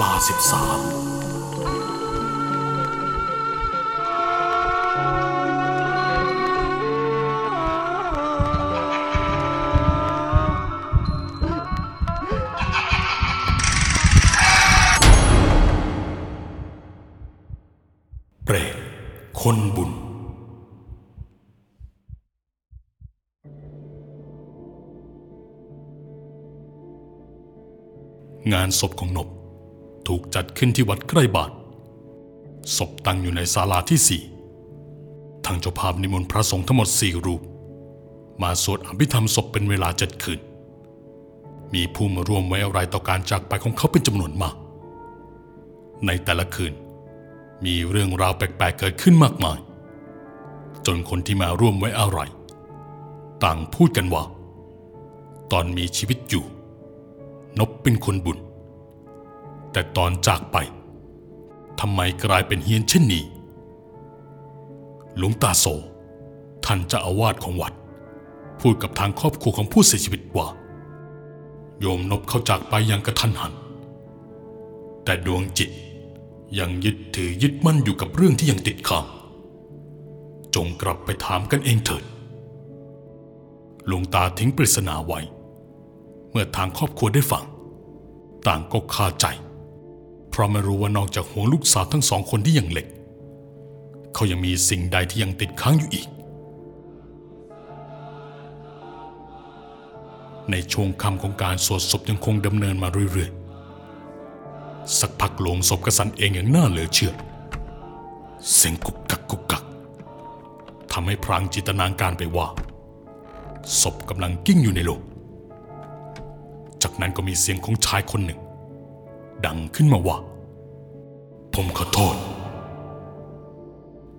ลาสิบสามเปรตคนบุญ งานศพของนบ ถูกจัดขึ้นที่วัดใกล้บ้านศพตั้งอยู่ในศาลาที่สี่ทางเจ้าภาพนิมนต์พระสงฆ์ทั้งหมดสี่รูป มาสวดอภิธรรมศพเป็นเวลาเจ็ดคืน มีผู้มาร่วมไว้อะไรต่อการจากไปของเขาเป็นจำนวนมาก ในแต่ละคืน มีเรื่องราวแปลกๆเกิดขึ้นมากมาย จนคนที่มาร่วมไว้อะไร ต่างพูดกันว่า ตอนมีชีวิตอยู่ นบเป็นคนบุญ แต่ตอนจากไปทำไมกลายเป็นเฮียนเช่นนี้ หลวงตาโส ท่านเจะอาวาสของวัด พูดกับทางครอบครัวของผู้เสียชีวิตว่า โยมนบเข้าจากไปอย่างกระทันหัน แต่ดวงจิตยังยึดถือยึดมั่นอยู่กับเรื่องที่ยังติดค้างจงกลับไปถามกันเองเถิดหลวงตาทิ้งปริศนาไว้ เมื่อทางครอบครัวได้ฟัง ต่างก็คาใจ เพราะไม่รู้ว่านอกจากห่วงลูกสาวทั้งสองคนที่ยังเล็ก เขายังมีสิ่งใดที่ยังติดค้างอยู่อีก ในช่วงคำของการสวดศพยังคงดำเนินมาเรื่อยๆ สักพักโลงศพกระสันเองอย่างน่าเหลือเชื่อเสียงกุกกักกุกกักทำให้พรางจิตนาการไปว่า ศพกำลังกิ้งอยู่ในโลงจากนั้นก็มีเสียงของชายคนหนึ่ง ดังขึ้นมาว่า ผมขอโทษ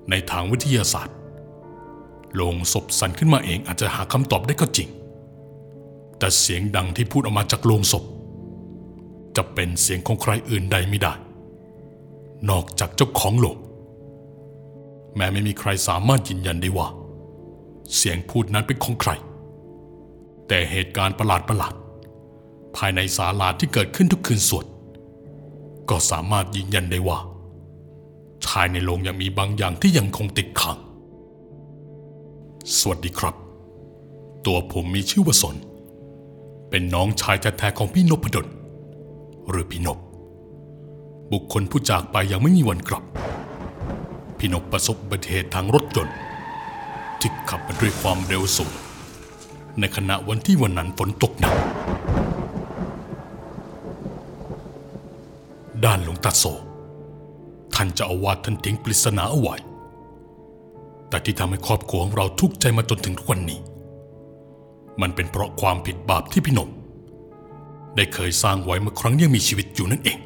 ในทางวิทยาศาสตร์ โลงศพสั่นขึ้นมาเองอาจจะหาคำตอบได้ก็จริง แต่เสียงดังที่พูดออกมาจากโลงศพ จะเป็นเสียงของใครอื่นใดไม่ได้ นอกจากเจ้าของโลงแม้ไม่มีใครสามารถยืนยันได้ว่า เสียงพูดนั้นเป็นของใคร แต่เหตุการณ์ประหลาดประหลาดภายในศาลาที่เกิดขึ้นทุกคืนสวด ก็สามารถยืนยันได้ว่า ชายในโรงยังมีบางอย่างที่ยังคงติดขัง สวัสดีครับ ตัวผมมีชื่อว่าสน เป็นน้องชายแท้ๆของพี่นพดลหรือพี่นพบุคคลผู้จากไปยังไม่มีวันกลับ พี่นพประสบอุบัติเหตุทางรถยนต์ที่ขับมาด้วยความเร็วสูงในขณะวันที่วันนั้นฝนตกหนัก ด้านหลวงตาโศกท่านจะอาวาสท่านทิ้งปริศนาเอาไว้ แต่ที่ทำให้ครอบครัวของเราทุกข์ใจมาจนถึงทุกวันนี้ มันเป็นเพราะความผิดบาปที่พี่นมได้เคยสร้างไว้เมื่อครั้งยังมีชีวิตอยู่นั่นเอง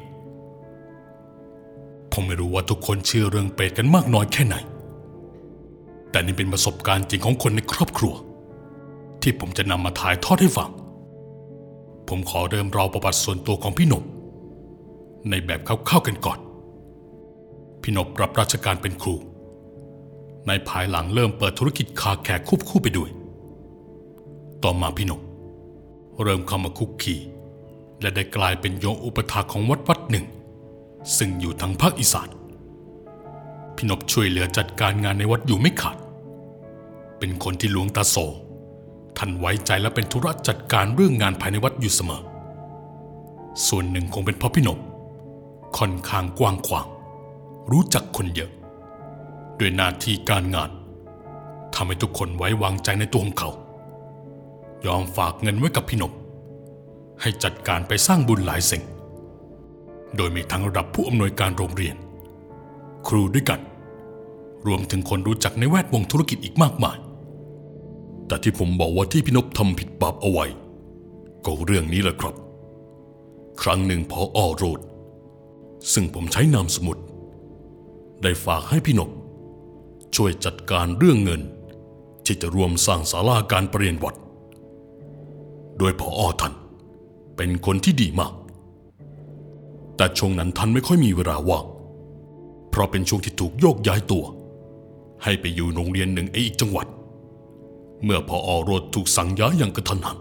ผมไม่รู้ว่าทุกคนเชื่อเรื่องเปรตกันมากน้อยแค่ไหน แต่นี่เป็นประสบการณ์จริงของคนในครอบครัว ที่ผมจะนำมาถ่ายทอดให้ฟัง ผมขอเริ่มเราประวัติส่วนตัวของพี่หนบ ในแบบคร่าวๆกันก่อน พี่นบรับราชการเป็นครู ในภายหลังเริ่มเปิดธุรกิจคาแขกควบคู่ไปด้วย ต่อมาพี่นบเริ่มเข้ามาคุกคีและได้กลายเป็นโยมอุปถาของวัดวัดหนึ่ง ซึ่งอยู่ทางภาคอีสานพี่นบช่วยเหลือจัดการงานในวัดอยู่ไม่ขาด เป็นคนที่หลวงตาโสท่านไว้ใจและเป็นธุระจัดการเรื่องงานภายในวัดอยู่เสมอ ส่วนหนึ่งคงเป็นเพราะพี่นบ ค่อนข้างกว้างขวาง รู้จักคนเยอะ ด้วยหน้าที่การงานทำให้ทุกคนไว้วางใจในตัวของเขา ยอมฝากเงินไว้กับพี่นบให้จัดการไปสร้างบุญหลายสิ่ง โดยมีทั้งระดับผู้อำนวยการโรงเรียน ครูด้วยกัน รวมถึงคนรู้จักในแวดวงธุรกิจอีกมากมาย แต่ที่ผมบอกว่าที่พี่นบทำผิดบาปเอาไว้ ก็เรื่องนี้แหละครับ ครั้งหนึ่งพออโรด ซึ่งผมใช้นามสมุด ได้ฝากให้พี่นบช่วยจัดการเรื่องเงิน ที่จะรวมสร้างศาลาการประเรียนวัด โดยพออท่านเป็นคนที่ดีมาก แต่ช่วงนั้นท่านไม่ค่อยมีเวลาว่าง เพราะเป็นช่วงที่ถูกโยกย้ายตัว ให้ไปอยู่โรงเรียนหนึ่งในอีกจังหวัด เมื่อพออโรดถูกสั่งย้ายอย่างกระทันหัน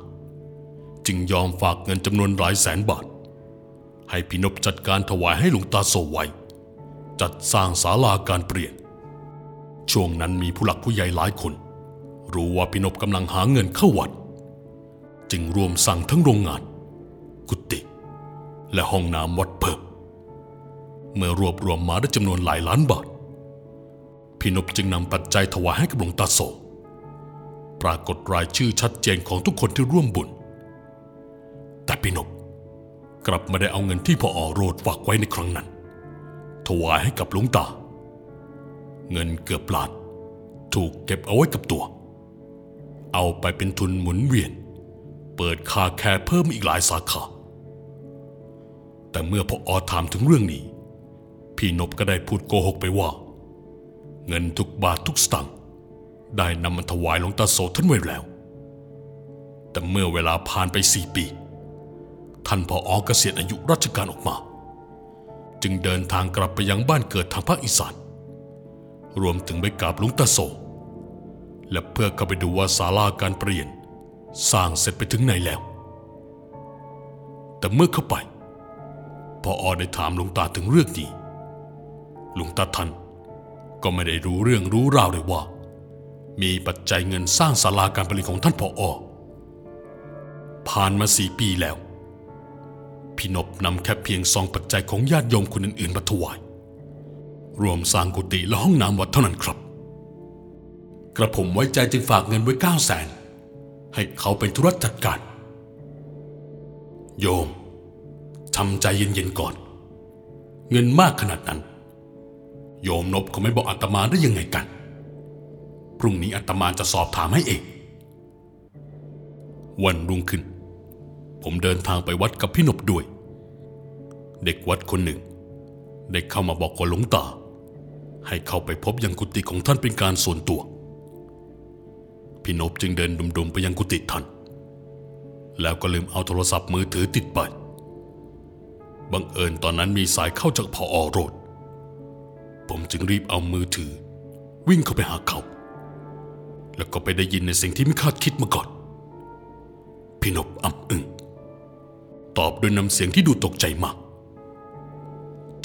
จึงยอมฝากเงินจำนวนหลายแสนบาท ให้พี่นบจัดการถวายให้หลวงตาโสไว้จัดสร้างศาลาการเปลี่ยน ช่วงนั้นมีผู้หลักผู้ใหญ่หลายคน รู้ว่าพี่นบกำลังหาเงินเข้าวัด จึงรวมสั่งทั้งโรงงาน กุฏิและห้องน้ำวัดเพิ่มเมื่อรวบรวมมาได้จำนวนหลายล้านบาท พี่นบจึงนำปัจจัยถวายให้กับหลวงตาโสปรากฏรายชื่อชัดเจนของทุกคนที่ร่วมบุญ แต่พี่นบ กลับไม่ได้เอาเงินที่พ่ออโรดฝากไว้ในครั้งนั้น ถวายให้กับหลวงตา เงินเกือบล้านถูกเก็บเอาไว้กับตัว เอาไปเป็นทุนหมุนเวียน เปิดคาแคร์เพิ่มอีกหลายสาขา แต่เมื่อพ่ออถามถึงเรื่องนี้ พี่นบก็ได้พูดโกหกไปว่า เงินทุกบาททุกสตางค์ได้นำมาถวายหลวงตาโสท่านไว้แล้ว แต่เมื่อเวลาผ่านไปสี่ปี ท่านพออเกษียณอายุราชการออกมา จึงเดินทางกลับไปยังบ้านเกิดทางภาคอีสานรวมถึงไปกราบหลวงตาโสและเพื่อเข้าไปดูว่าศาลาการเปลี่ยน สร้างเสร็จไปถึงไหนแล้ว แต่เมื่อเข้าไปพออได้ถามหลวงตาถึงเรื่องนี้หลวงตาท่านก็ไม่ได้รู้เรื่องรู้ราวเลยว่า มีปัจจัยเงินสร้างศาลาการประเรียนของท่านพออผ่านมาสี่ปีแล้ว พี่นบนำแค่เพียงซองปัจจัยของญาติโยมคนอื่นๆมาถวาย รวมสร้างกุฏิและห้องน้ำวัดเท่านั้นครับ กระผมไว้ใจจึงฝากเงินไว้เก้าแสนให้เขาเป็นธุรจัดการ โยมทำใจเย็นๆก่อน เงินมากขนาดนั้น โยมนบเขาไม่บอกอาตมาได้ยังไงกัน พรุ่งนี้อาตมาจะสอบถามให้เอง วันรุ่งขึ้น ผมเดินทางไปวัดกับพี่นบด้วย เด็กวัดคนหนึ่ง ได้เข้ามาบอกกับหลวงตา ให้เข้าไปพบยังกุฏิของท่านเป็นการส่วนตัว พี่นบจึงเดินดุมๆไปยังกุฏิท่าน แล้วก็ลืมเอาโทรศัพท์มือถือติดไป บังเอิญตอนนั้นมีสายเข้าจากพออโรด ผมจึงรีบเอามือถือ วิ่งเข้าไปหาเขา แล้วก็ไปได้ยินในสิ่งที่ไม่คาดคิดมาก่อนพี่นบอ่ำอึง ตอบด้วยน้ำเสียงที่ดูตกใจมาก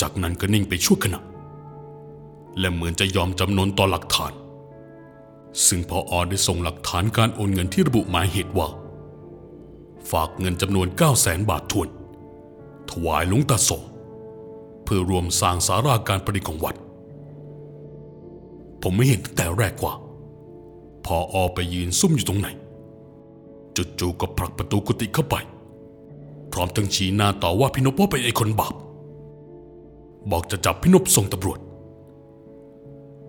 จากนั้นก็นิ่งไปชั่วขณะ และเหมือนจะยอมจำนนต่อหลักฐาน ซึ่งพออได้ส่งหลักฐานการโอนเงินที่ระบุหมายเหตุว่า ฝากเงินจำนวน 9 0 0แสนบาททวน ถวายหลวงตาสมเพื่อรวมสร้างสาราการประดิษฐ์ของวัด ผมไม่เห็นตั้งแต่แรกว่าพออไปยืนซุ่มอยู่ตรงไหนจู่ๆก็ผลักประตูกุฏิเข้าไป ร้อมทั้งชี้หน้าต่อว่าพี่นพว่าเป็นไอ้คนบาปบอกจะจับพี่นพส่งตำรวจ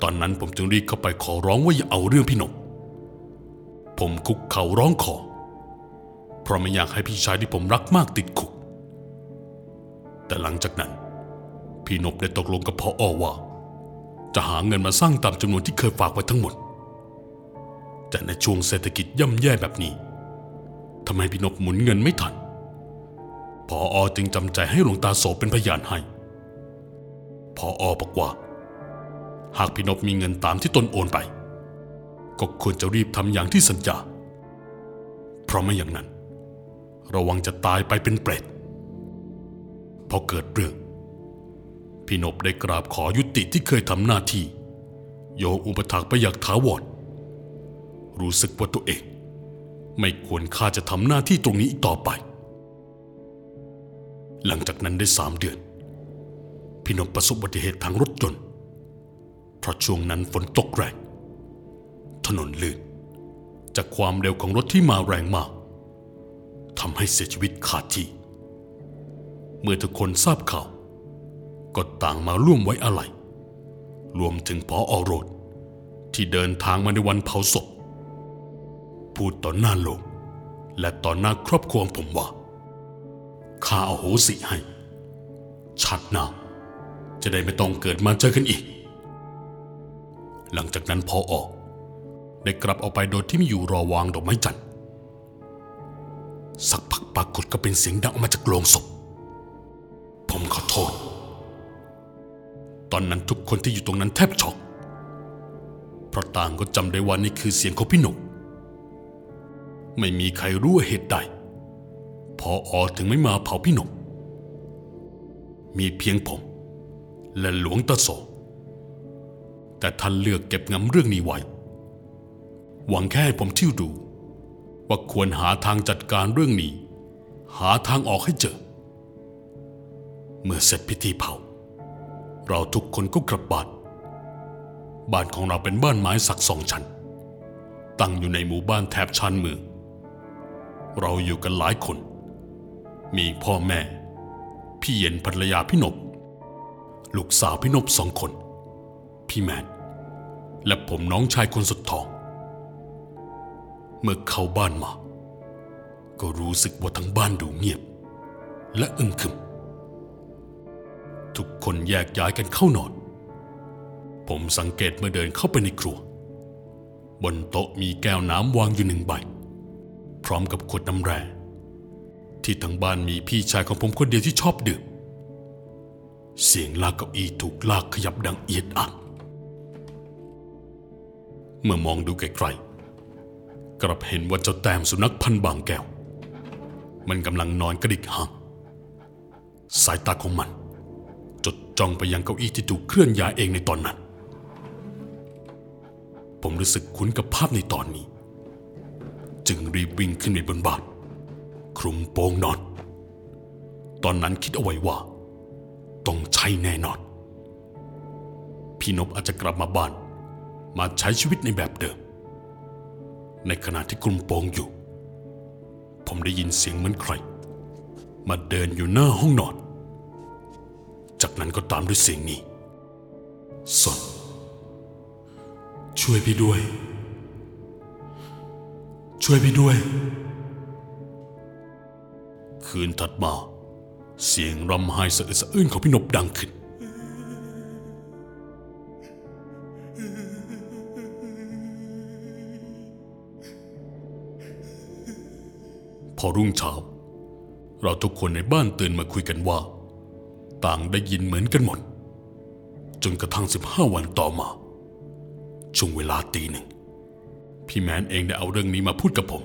ตอนนั้นผมจึงรีบเข้าไปขอร้องว่าอย่าเอาเรื่องพี่นพผมคุกเข่าร้องขอ เพราะไม่อยากให้พี่ชายที่ผมรักมากติดคุก แต่หลังจากนั้น พี่นพได้ตกลงกับพออว่า จะหาเงินมาสร้างตามจำนวนที่เคยฝากไว้ทั้งหมด แต่ในช่วงเศรษฐกิจย่ำแย่แบบนี้ทำให้พี่นพหมุนเงินไม่ทัน พออจึงจำใจให้หลวงตาโสเป็นพยานให้ พออบอกว่า หากพี่นพมีเงินตามที่ตนโอนไป ก็ควรจะรีบทำอย่างที่สัญญา เพราะไม่อย่างนั้น ระวังจะตายไปเป็นเปรต พอเกิดเรื่อง พี่นพได้กราบขอยุติที่เคยทำหน้าที่ โยอุปถักไปอยากถาวรรู้สึกว่าตัวเอง ไม่ควรค่าจะทำหน้าที่ตรงนี้อีกต่อไป หลังจากนั้นได้สามเดือน พี่นพประสบอุบัติเหตุทางรถยนต์ เพราะช่วงนั้นฝนตกแรง ถนนลื่น จากความเร็วของรถที่มาแรงมากทำให้เสียชีวิตขาดที่ เมื่อทุกคนทราบข่าวก็ต่างมาร่วมไว้อาลัยรวมถึงพออโรดที่เดินทางมาในวันเผาศพ พูดต่อหน้าโลก และต่อหน้าครอบครัวผมว่า ข้าเอาโหสิให้ ชัดหนาจะได้ไม่ต้องเกิดมาเจอกันอีก หลังจากนั้นพอออก ได้กลับออกไปโดยที่ไม่อยู่รอวางดอกไม้จันทร์สักพักปรากฏก็เป็นเสียงดังออกมาจากโลงศพ ผมขอโทษ ตอนนั้นทุกคนที่อยู่ตรงนั้นแทบช็อก เพราะต่างก็จำได้ว่านี่คือเสียงของพี่หนุ่มไม่มีใครรู้ว่าเหตุใด พออถึงไม่มาเผาพี่หนุ่มมีเพียงผม และหลวงตาโส แต่ท่านเลือกเก็บงำเรื่องนี้ไว้ หวังแค่ให้ผมเที่ยวดู ว่าควรหาทางจัดการเรื่องนี้ หาทางออกให้เจอ เมื่อเสร็จพิธีเผา เราทุกคนก็กลับบ้าน บ้านของเราเป็นบ้านไม้สักสองชั้น ตั้งอยู่ในหมู่บ้านแถบชานเมืองเราอยู่กันหลายคน มีพ่อแม่ พี่เย็นภรรยาพี่นบลูกสาวพี่นบสองคน พี่แมนและผมน้องชายคนสุดท้อง เมื่อเข้าบ้านมา ก็รู้สึกว่าทั้งบ้านดูเงียบ และอึมครึม ทุกคนแยกย้ายกันเข้านอน ผมสังเกตเมื่อเดินเข้าไปในครัว บนโต๊ะมีแก้วน้ำวางอยู่หนึ่งใบ พร้อมกับขวดน้ำแร่ ที่ทั้งบ้านมีพี่ชายของผมคนเดียวที่ชอบดื่ม เสียงลากเก้าอี้ถูกลากขยับดังเอียดอัด เมื่อมองดูไกลๆกลับเห็นว่าเจ้าแต้มสุนัขพันธ์บางแก้ว มันกำลังนอนกระดิกหางสายตาของมัน จดจ้องไปยังเก้าอี้ที่ถูกเคลื่อนย้ายเองในตอนนั้น ผมรู้สึกคุ้นกับภาพในตอนนี้ จึงรีบวิ่งขึ้นไปบนบ้าน คลุมโปงนอน ตอนนั้นคิดเอาไว้ว่า ต้องใช่แน่นอน พี่นบอาจจะกลับมาบ้าน มาใช้ชีวิตในแบบเดิม ในขณะที่กลุ่มโปงอยู่ ผมได้ยินเสียงเหมือนใคร มาเดินอยู่หน้าห้องนอน จากนั้นก็ตามด้วยเสียงนี้สนช่วยพี่ด้วย ช่วยพี่ด้วย คืนถัดมาเสียงรำไห้สะอึกสะอื้นของพี่นบดังขึ้น พอรุ่งเช้าเราทุกคนในบ้านตื่นมาคุยกันว่า ต่างได้ยินเหมือนกันหมด จนกระทั่ง 15 วันต่อมา ช่วงเวลาตีหนึ่ง พี่แมนเองได้เอาเรื่องนี้มาพูดกับผม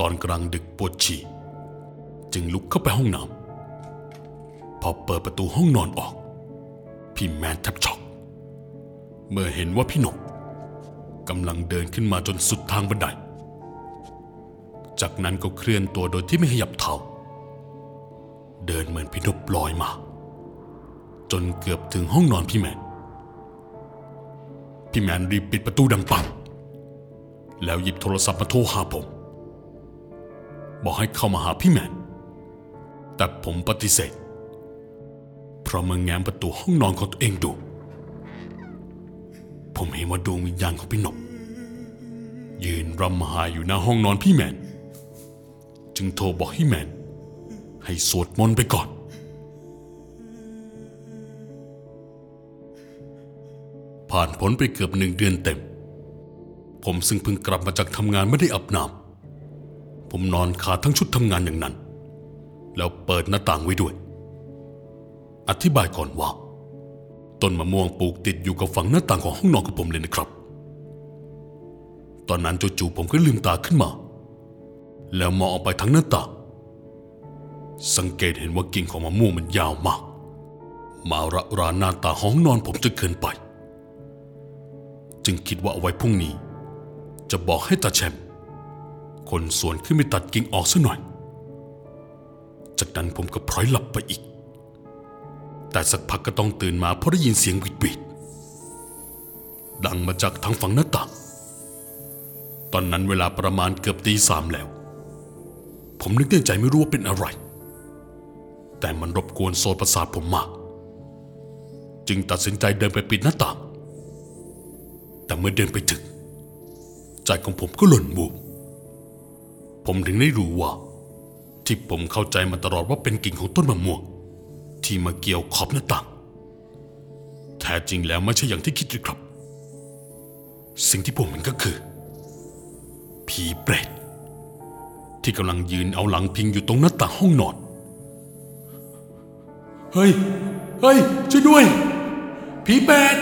ตอนกลางดึกปวดฉี่ จึงลุกเข้าไปห้องน้ำพอเปิดประตูห้องนอนออก พี่แมนแทบช็อก เมื่อเห็นว่าพี่หนกกำลังเดินขึ้นมาจนสุดทางบันได จากนั้นก็เคลื่อนตัวโดยที่ไม่ขยับเท้าเดินเหมือนพี่นบลอยมา จนเกือบถึงห้องนอนพี่แมน พี่แมนรีบปิดประตูดังปัง แล้วหยิบโทรศัพท์มาโทรหาผม บอกให้เข้ามาหาพี่แมน แต่ผมปฏิเสธ เพราะเมื่อแง้มประตูห้องนอนของตัวเองดู ผมเห็นว่าดวงวิญญาณของพี่นบยืนรำไห้อยู่หน้าห้องนอนพี่แมน จึงโทรบอกให้แมน ให้สวดมนต์ไปก่อน ผ่านพ้นไปเกือบหนึ่งเดือนเต็ม ผมซึ่งเพิ่งกลับมาจากทำงานไม่ได้อาบน้ำผมนอนขาดทั้งชุดทำงานอย่างนั้น แล้วเปิดหน้าต่างไว้ด้วย อธิบายก่อนว่า ต้นมะม่วงปลูกติดอยู่กับฝั่งหน้าต่างของห้องนอนของผมเลยนะครับ ตอนนั้นจู่ๆผมก็ลืมตาขึ้นมา แล้วมองออกไปทางหน้าต่าง สังเกตเห็นว่ากิ่งของมะม่วงมันยาวมาก มาระรานหน้าตาห้องนอนผมจนเกินไป จึงคิดว่าเอาไว้พรุ่งนี้ จะบอกให้ตาแชมคนสวนขึ้นไปตัดกิ่งออกซะหน่อย จากนั้นผมก็พลอยหลับไปอีก แต่สักพักก็ต้องตื่นมาเพราะได้ยินเสียงวิดวิดดังมาจากทางฝั่งหน้าต่าง ตอนนั้นเวลาประมาณเกือบตีสามแล้ว ผมนึกในใจไม่รู้ว่าเป็นอะไร แต่มันรบกวนโซนประสาทผมมาก จึงตัดสินใจเดินไปปิดหน้าต่าง แต่เมื่อเดินไปถึง ใจของผมก็หล่นบูบผมถึงได้รู้ว่า ที่ผมเข้าใจมาตลอดว่าเป็นกิ่งของต้นมะม่วงที่มาเกี่ยวขอบหน้าต่างแท้จริงแล้วไม่ใช่อย่างที่คิดเลยครับ สิ่งที่ผมเห็นก็คือ ผีเปรตที่กำลังยืนเอาหลังพิงอยู่ตรงหน้าต่างห้องนอน เฮ้ย เฮ้ย ช่วยด้วย ผีเปรต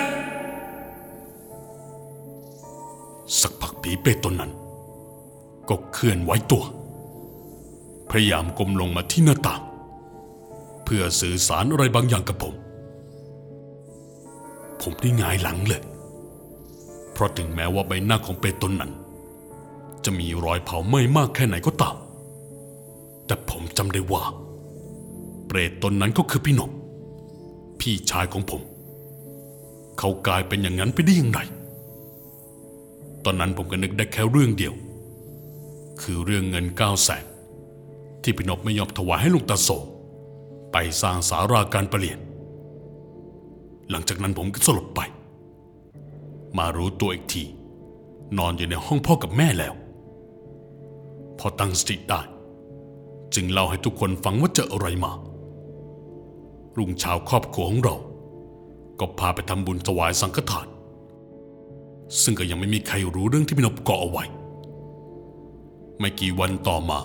สักพักผีเปรตตนนั้น ก็เคลื่อนไหวตัว พยายามก้มลงมาที่หน้าต่าง เพื่อสื่อสารอะไรบางอย่างกับผม ผมได้งายหลังเลย เพราะถึงแม้ว่าใบหน้าของเปรตตนนั้น จะมีรอยเผาไหม้มากแค่ไหนก็ตาม แต่ผมจำได้ว่า เปรตตนนั้นก็คือพี่หนกพี่ชายของผม เขากลายเป็นอย่างนั้นไปได้ยังไงตอนนั้นผมก็นึกได้แค่เรื่องเดียว คือเรื่องเงินเก้าแสน ที่พี่นพไม่ยอมถวายให้ลุงตาโสไปสร้างสาราการประเรียน หลังจากนั้นผมก็สลบไป มารู้ตัวอีกที นอนอยู่ในห้องพ่อกับแม่แล้ว พอตั้งสติได้ จึงเล่าให้ทุกคนฟังว่าเจออะไรมา รุ่งเช้าครอบครัวของเรา ก็พาไปทำบุญถวายสังฆทาน ซึ่งก็ยังไม่มีใครรู้เรื่องที่พี่นพก่อเอาไว้ ไม่กี่วันต่อมา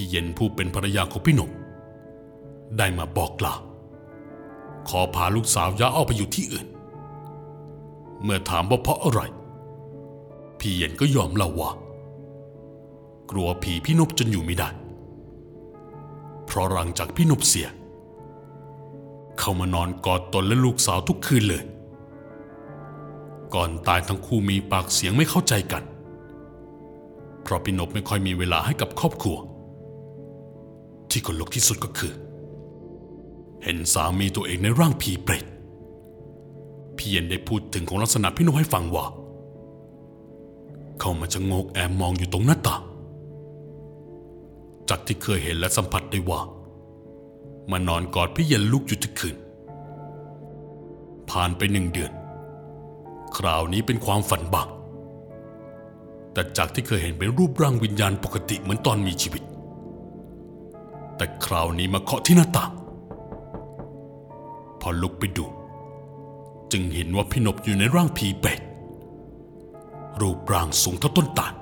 พี่เย็นผู้เป็นภรรยาของพี่นพได้มาบอกกล่าวขอพาลูกสาวย้ายออกไปอยู่ที่อื่น เมื่อถามว่าเพราะอะไร พี่เย็นก็ยอมเล่าว่ากลัวผีพี่นพจนอยู่ไม่ได้ เพราะหลังจากพี่นพเสีย เขามานอนกอดตนและลูกสาวทุกคืนเลย ก่อนตายทั้งคู่มีปากเสียงไม่เข้าใจกัน เพราะพี่นพไม่ค่อยมีเวลาให้กับครอบครัว ที่ขนลุกที่สุดก็คือ เห็นสามีตัวเองในร่างผีเปรตพี่เย็นได้พูดถึงของลักษณะพี่นพให้ฟังว่า เขามาจะงกแอบมองอยู่ตรงหน้าต่างจากที่เคยเห็นและสัมผัสได้ว่า มานอนกอดพี่เย็นลูกอยู่ทุกคืน ผ่านไปหนึ่งเดือน คราวนี้เป็นความฝันบ้างแต่จากที่เคยเห็นเป็นรูปร่างวิญญาณปกติเหมือนตอนมีชีวิต แต่คราวนี้มาเคาะที่หน้าต่าง พอลุกไปดู จึงเห็นว่าพี่นบอยู่ในร่างผีเป็ด รูปร่างสูงเท่าต้นตาล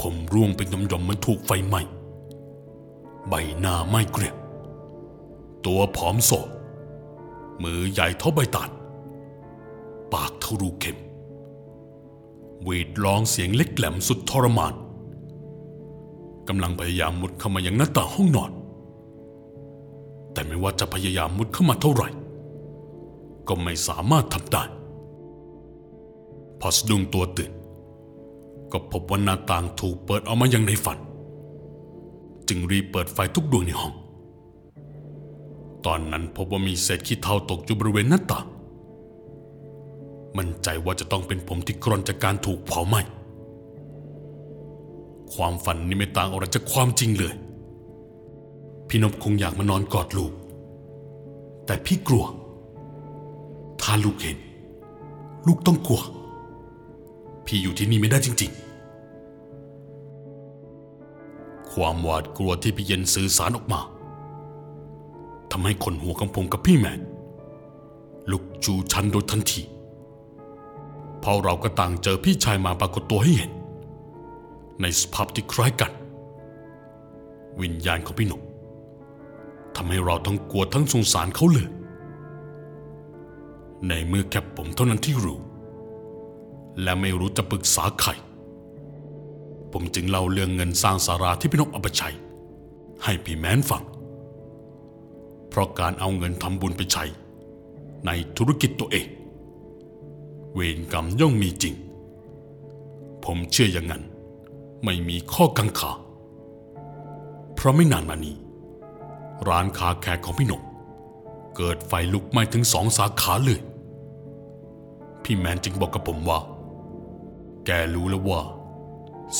ผมร่วงเป็นยำๆเหมันถูกไฟไหม้ ใบหน้าไม้เกรียมตัวผอมโซมือใหญ่เท่าใบตาลปากเท่ารูเข็มหวีดร้องเสียงเล็กแหลมสุดทรมาน กำลังพยายามมุดเข้ามายังหน้าต่างห้องนอน แต่ไม่ว่าจะพยายามมุดเข้ามาเท่าไหร่ ก็ไม่สามารถทำได้ พอสะดุ้งตัวตื่น ก็พบว่าหน้าต่างถูกเปิดออกมาอยังในฝัน จึงรีบเปิดไฟทุกดวงในห้อง ตอนนั้นพบว่ามีเศษขี้เถ้าตกอยู่บริเวณหน้าต่าง มั่นใจว่าจะต้องเป็นผมที่กรนจากการถูกเผาไหม้ ความฝันนี่ไม่ต่างอะไรจากความจริงเลย พี่นพคงอยากมานอนกอดลูก แต่พี่กลัว ถ้าลูกเห็น ลูกต้องกลัว พี่อยู่ที่นี่ไม่ได้จริง ๆ ความหวาดกลัวที่พี่เย็นสื่อสารออกมาทำให้คนหัวกำพงกับพี่แมนลุกจูชันโดยทันทีเพราะเราก็ต่างเจอพี่ชายมาปรากฏตัวให้เห็น ในสภาพที่คล้ายกัน วิญญาณของพี่หนุ่มทำให้เราทั้งกลัวทั้งสงสารเขาเลย ในเมื่อแค่ผมเท่านั้นที่รู้ และไม่รู้จะปรึกษาใคร ผมจึงเล่าเรื่องเงินสร้างสาราที่พี่นกเอาไปใช้ ให้พี่แม้นฟัง เพราะการเอาเงินทำบุญไปใช้ ในธุรกิจตัวเอง เวรกรรมย่อมมีจริง ผมเชื่ออย่างนั้น ไม่มีข้อกังขา เพราะไม่นานมานี้ ร้านคาแขกของพี่หนก เกิดไฟลุกไหม้ถึงสองสาขาเลย พี่แมนจึงบอกกับผมว่า แกรู้แล้วว่า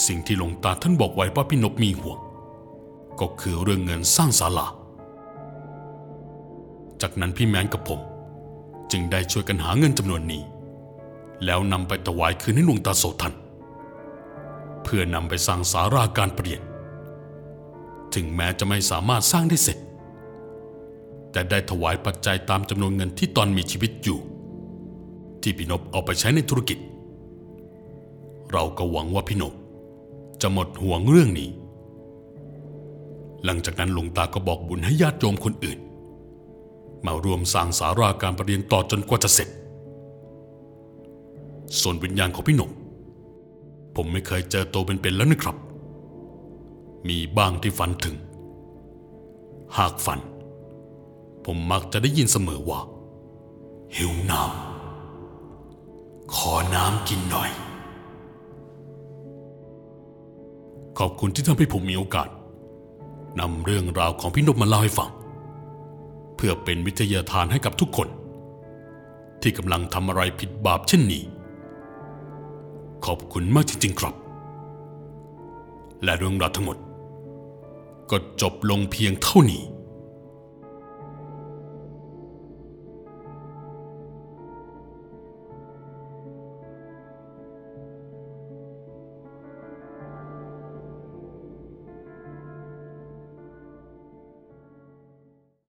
สิ่งที่หลวงตาท่านบอกไว้ว่าพี่นกมีห่วง ก็คือเรื่องเงินสร้างศาลา จากนั้นพี่แมนกับผม จึงได้ช่วยกันหาเงินจำนวนนี้ แล้วนำไปถวายคืนให้หลวงตาโสทัน เพื่อนำไปสร้างสาราการเปลี่ยน ถึงแม้จะไม่สามารถสร้างได้เสร็จ แต่ได้ถวายปัจจัยตามจำนวนเงินที่ตอนมีชีวิตอยู่ ที่พี่นพเอาไปใช้ในธุรกิจ เราก็หวังว่าพี่นพจะหมดห่วงเรื่องนี้ หลังจากนั้นหลวงตาก็บอกบุญให้ญาติโยมคนอื่น มารวมสร้างสาราการประเรียนต่อจนกว่าจะเสร็จ ส่วนวิญญาณของพี่หนก ผมไม่เคยเจอตัวเป็นๆแล้วนะครับ มีบ้างที่ฝันถึง หากฝัน ผมมักจะได้ยินเสมอว่า หิวน้ำขอน้ำกินหน่อย ขอบคุณที่ทำให้ผมมีโอกาสนำเรื่องราวของพี่นพมาเล่าให้ฟัง เพื่อเป็นวิทยาทานให้กับทุกคน ที่กำลังทำอะไรผิดบาปเช่นนี้ ขอบคุณมากจริง ๆ ครับ และเรื่องราวทั้งหมด ก็จบลงเพียงเท่านี้